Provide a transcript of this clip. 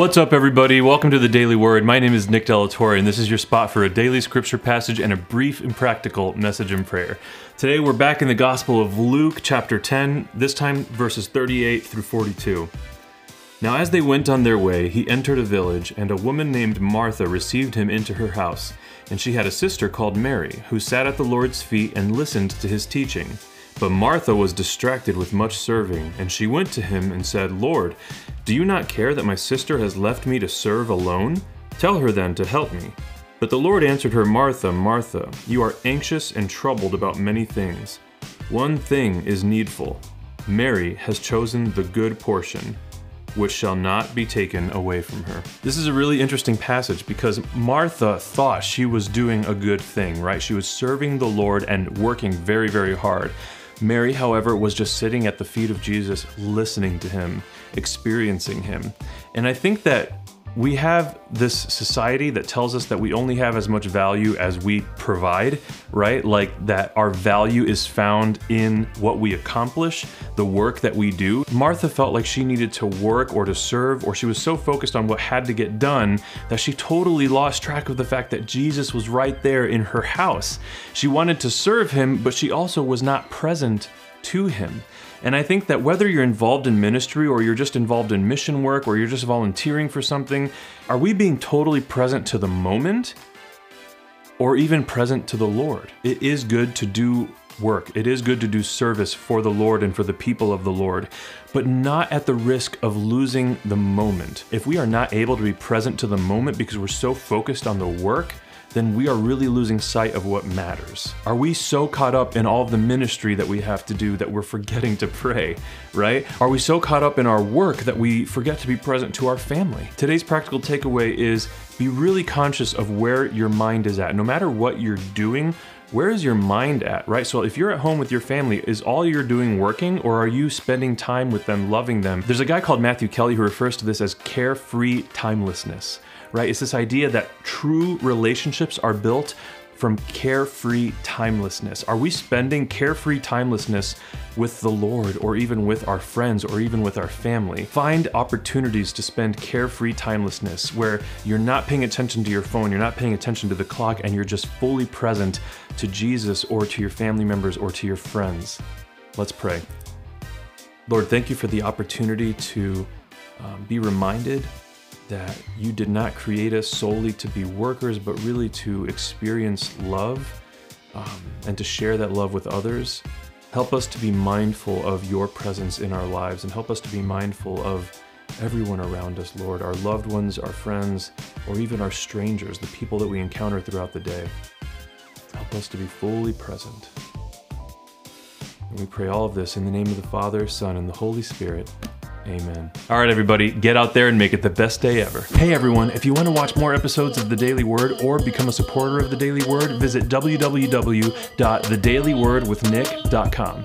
What's up, everybody? Welcome to the Daily Word. My name is Nick Delatorre, and this is your spot for a daily scripture passage and a brief and practical message and prayer. Today, we're back in the Gospel of Luke, chapter 10, this time verses 38 through 42. Now, as they went on their way, he entered a village, and a woman named Martha received him into her house. And she had a sister called Mary, who sat at the Lord's feet and listened to his teaching. But Martha was distracted with much serving, and she went to him and said, Lord, do you not care that my sister has left me to serve alone? Tell her then to help me. But the Lord answered her, Martha, Martha, you are anxious and troubled about many things. One thing is needful. Mary has chosen the good portion, which shall not be taken away from her. This is a really interesting passage because Martha thought she was doing a good thing, right? She was serving the Lord and working very, very hard. Mary, however, was just sitting at the feet of Jesus, listening to him, experiencing him. And I think that we have this society that tells us that we only have as much value as we provide, right? Like that our value is found in what we accomplish, the work that we do. Martha felt like she needed to work or to serve, or she was so focused on what had to get done that she totally lost track of the fact that Jesus was right there in her house. She wanted to serve him, but she also was not present to him. And I think that whether you're involved in ministry or you're just involved in mission work or you're just volunteering for something, are we being totally present to the moment or even present to the Lord? It is good to do work. It is good to do service for the Lord and for the people of the Lord, but not at the risk of losing the moment. If we are not able to be present to the moment because we're so focused on the work, then we are really losing sight of what matters. Are we so caught up in all of the ministry that we have to do that we're forgetting to pray, right? Are we so caught up in our work that we forget to be present to our family? Today's practical takeaway is be really conscious of where your mind is at. No matter what you're doing, where is your mind at, right? So if you're at home with your family, is all you're doing working or are you spending time with them, loving them? There's a guy called Matthew Kelly who refers to this as carefree timelessness right? It's this idea that true relationships are built from carefree timelessness. Are we spending carefree timelessness with the Lord or even with our friends or even with our family? Find opportunities to spend carefree timelessness where you're not paying attention to your phone, you're not paying attention to the clock, and you're just fully present to Jesus or to your family members or to your friends. Let's pray. Lord, thank you for the opportunity to um, be reminded that you did not create us solely to be workers, but really to experience love um, and to share that love with others. Help us to be mindful of your presence in our lives and help us to be mindful of everyone around us, Lord, our loved ones, our friends, or even our strangers, the people that we encounter throughout the day. Help us to be fully present. And we pray all of this in the name of the Father, Son, and the Holy Spirit. Amen. All right, everybody, get out there and make it the best day ever. Hey, everyone, if you want to watch more episodes of The Daily Word or become a supporter of The Daily Word, visit www.thedailywordwithnick.com.